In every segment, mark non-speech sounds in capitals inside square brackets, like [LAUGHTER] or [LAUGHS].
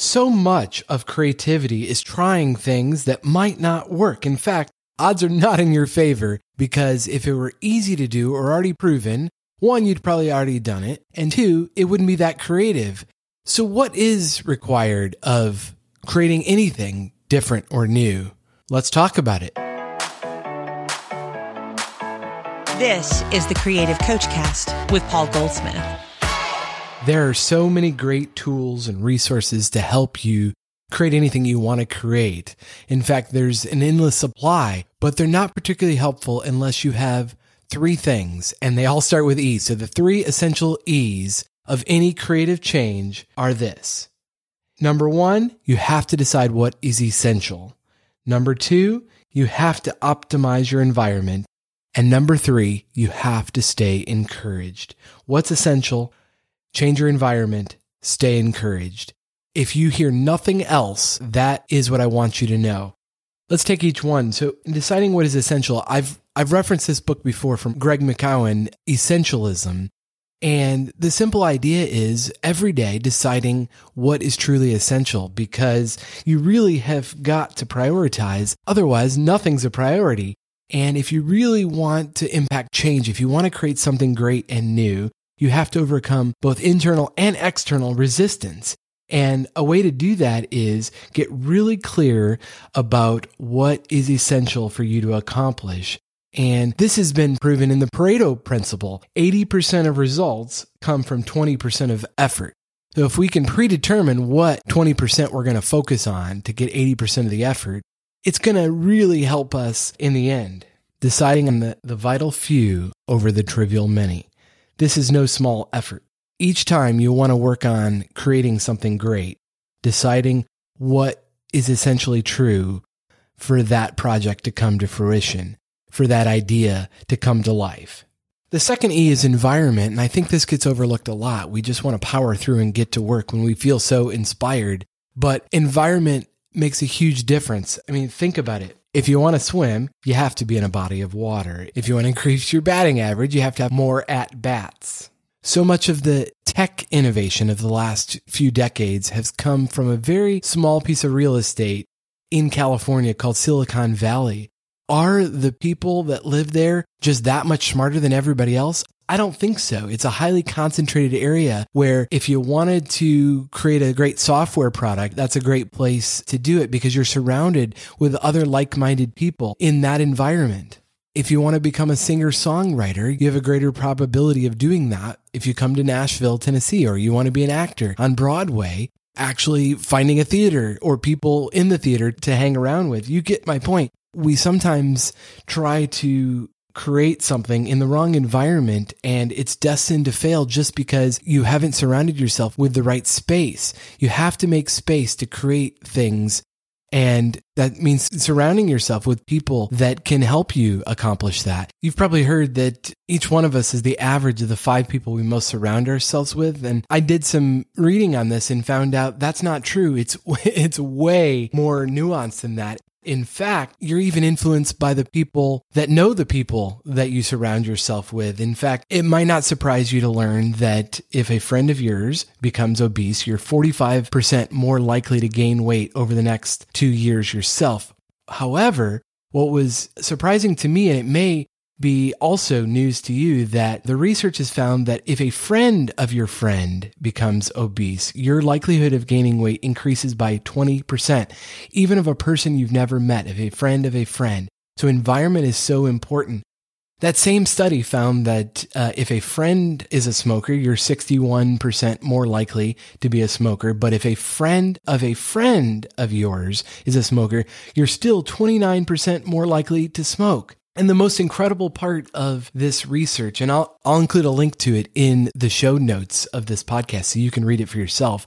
So much of creativity is trying things that might not work. In fact, odds are not in your favor because if it were easy to do or already proven, one, you'd probably already done it, and two, it wouldn't be that creative. So, what is required of creating anything different or new? Let's talk about it. This is the Creative Coach Cast with Paul Goldsmith. There are so many great tools and resources to help you create anything you want to create. In fact, there's an endless supply, but they're not particularly helpful unless you have three things, and they all start with E. So the three essential E's of any creative change are this. Number one, you have to decide what is essential. Number two, you have to optimize your environment. And number three, you have to stay encouraged. What's essential? Change your environment, stay encouraged. If you hear nothing else, that is what I want you to know. Let's take each one. So, in deciding what is essential, I've I've referenced this book before from Greg McKeown, Essentialism. And the simple idea is every day deciding what is truly essential because you really have got to prioritize. Otherwise, nothing's a priority. And if you really want to impact change, if you want to create something great and new, you have to overcome both internal and external resistance. And a way to do that is get really clear about what is essential for you to accomplish. And this has been proven in the Pareto principle. 80% of results come from 20% of effort. So if we can predetermine what 20% we're going to focus on to get 80% of the effort, it's going to really help us in the end, deciding on the, the vital few over the trivial many. This is no small effort. Each time you want to work on creating something great, deciding what is essentially true for that project to come to fruition, for that idea to come to life. The second E is environment, and I think this gets overlooked a lot. We just want to power through and get to work when we feel so inspired. But environment makes a huge difference. I mean, think about it. If you want to swim, you have to be in a body of water. If you want to increase your batting average, you have to have more at bats. So much of the tech innovation of the last few decades has come from a very small piece of real estate in California called Silicon Valley. Are the people that live there just that much smarter than everybody else? I don't think so. It's a highly concentrated area where if you wanted to create a great software product, that's a great place to do it because you're surrounded with other like minded people in that environment. If you want to become a singer songwriter, you have a greater probability of doing that if you come to Nashville, Tennessee, or you want to be an actor on Broadway, actually finding a theater or people in the theater to hang around with. You get my point. We sometimes try to create something in the wrong environment and it's destined to fail just because you haven't surrounded yourself with the right space. You have to make space to create things. And that means surrounding yourself with people that can help you accomplish that. You've probably heard that each one of us is the average of the five people we most surround ourselves with. And I did some reading on this and found out that's not true. It's, [LAUGHS] it's way more nuanced than that. In fact, you're even influenced by the people that know the people that you surround yourself with. In fact, it might not surprise you to learn that if a friend of yours becomes obese, you're 45% more likely to gain weight over the next two years yourself. However, what was surprising to me, and it may be also news to you that the research has found that if a friend of your friend becomes obese, your likelihood of gaining weight increases by 20%, even of a person you've never met, of a friend of a friend. So environment is so important. That same study found that uh, if a friend is a smoker, you're 61% more likely to be a smoker. But if a friend of a friend of yours is a smoker, you're still 29% more likely to smoke. And the most incredible part of this research, and I'll, I'll include a link to it in the show notes of this podcast so you can read it for yourself.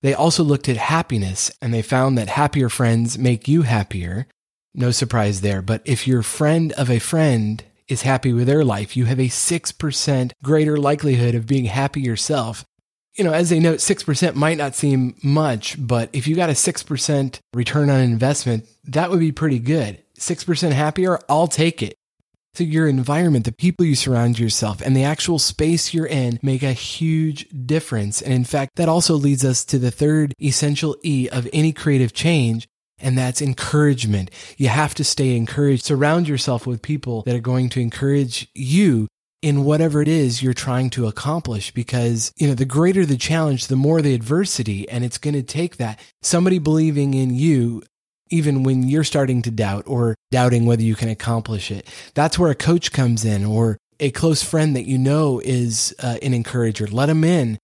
They also looked at happiness and they found that happier friends make you happier. No surprise there. But if your friend of a friend is happy with their life, you have a 6% greater likelihood of being happy yourself. You know, as they note, 6% might not seem much, but if you got a 6% return on investment, that would be pretty good. 6% happier, I'll take it. So your environment, the people you surround yourself and the actual space you're in make a huge difference. And in fact, that also leads us to the third essential E of any creative change. And that's encouragement. You have to stay encouraged. Surround yourself with people that are going to encourage you in whatever it is you're trying to accomplish because, you know, the greater the challenge, the more the adversity. And it's going to take that somebody believing in you even when you're starting to doubt or doubting whether you can accomplish it. That's where a coach comes in or a close friend that you know is uh, an encourager. Let them in.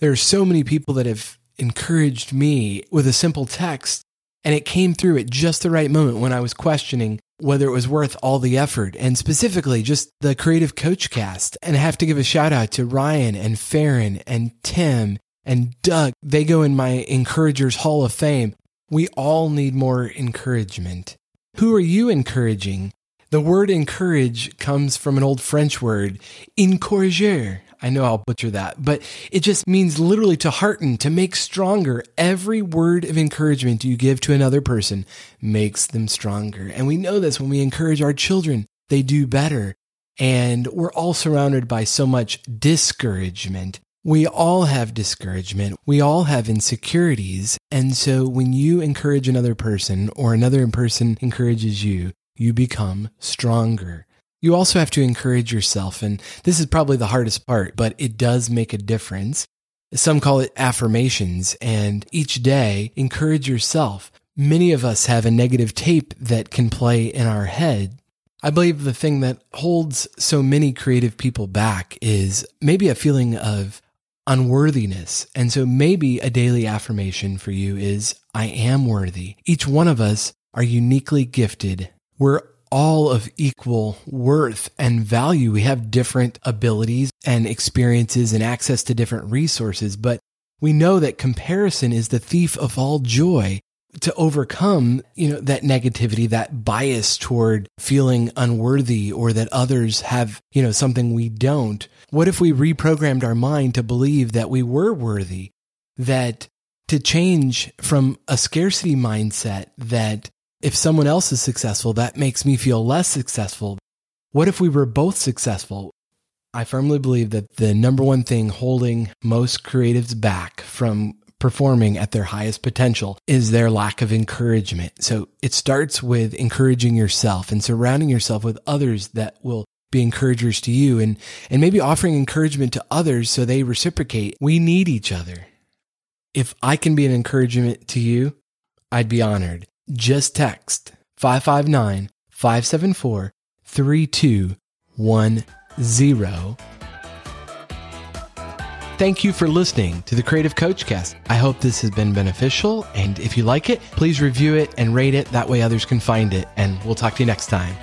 There are so many people that have encouraged me with a simple text, and it came through at just the right moment when I was questioning whether it was worth all the effort and specifically just the creative coach cast. And I have to give a shout out to Ryan and Farron and Tim and Doug. They go in my encouragers hall of fame. We all need more encouragement. Who are you encouraging? The word encourage comes from an old French word, encourager. I know I'll butcher that, but it just means literally to hearten, to make stronger. Every word of encouragement you give to another person makes them stronger. And we know this when we encourage our children, they do better. And we're all surrounded by so much discouragement. We all have discouragement. We all have insecurities. And so when you encourage another person or another person encourages you, you become stronger. You also have to encourage yourself. And this is probably the hardest part, but it does make a difference. Some call it affirmations. And each day, encourage yourself. Many of us have a negative tape that can play in our head I believe the thing that holds so many creative people back is maybe a feeling of unworthiness. And so maybe a daily affirmation for you is I am worthy. Each one of us are uniquely gifted. We're all of equal worth and value. We have different abilities and experiences and access to different resources, but we know that comparison is the thief of all joy to overcome, you know, that negativity, that bias toward feeling unworthy or that others have, you know, something we don't. What if we reprogrammed our mind to believe that we were worthy, that to change from a scarcity mindset that if someone else is successful, that makes me feel less successful. What if we were both successful? I firmly believe that the number one thing holding most creatives back from performing at their highest potential is their lack of encouragement. So it starts with encouraging yourself and surrounding yourself with others that will be encouragers to you and, and maybe offering encouragement to others so they reciprocate. We need each other. If I can be an encouragement to you, I'd be honored. Just text 559 574 3210 Thank you for listening to the Creative Coach Cast. I hope this has been beneficial. And if you like it, please review it and rate it. That way others can find it. And we'll talk to you next time.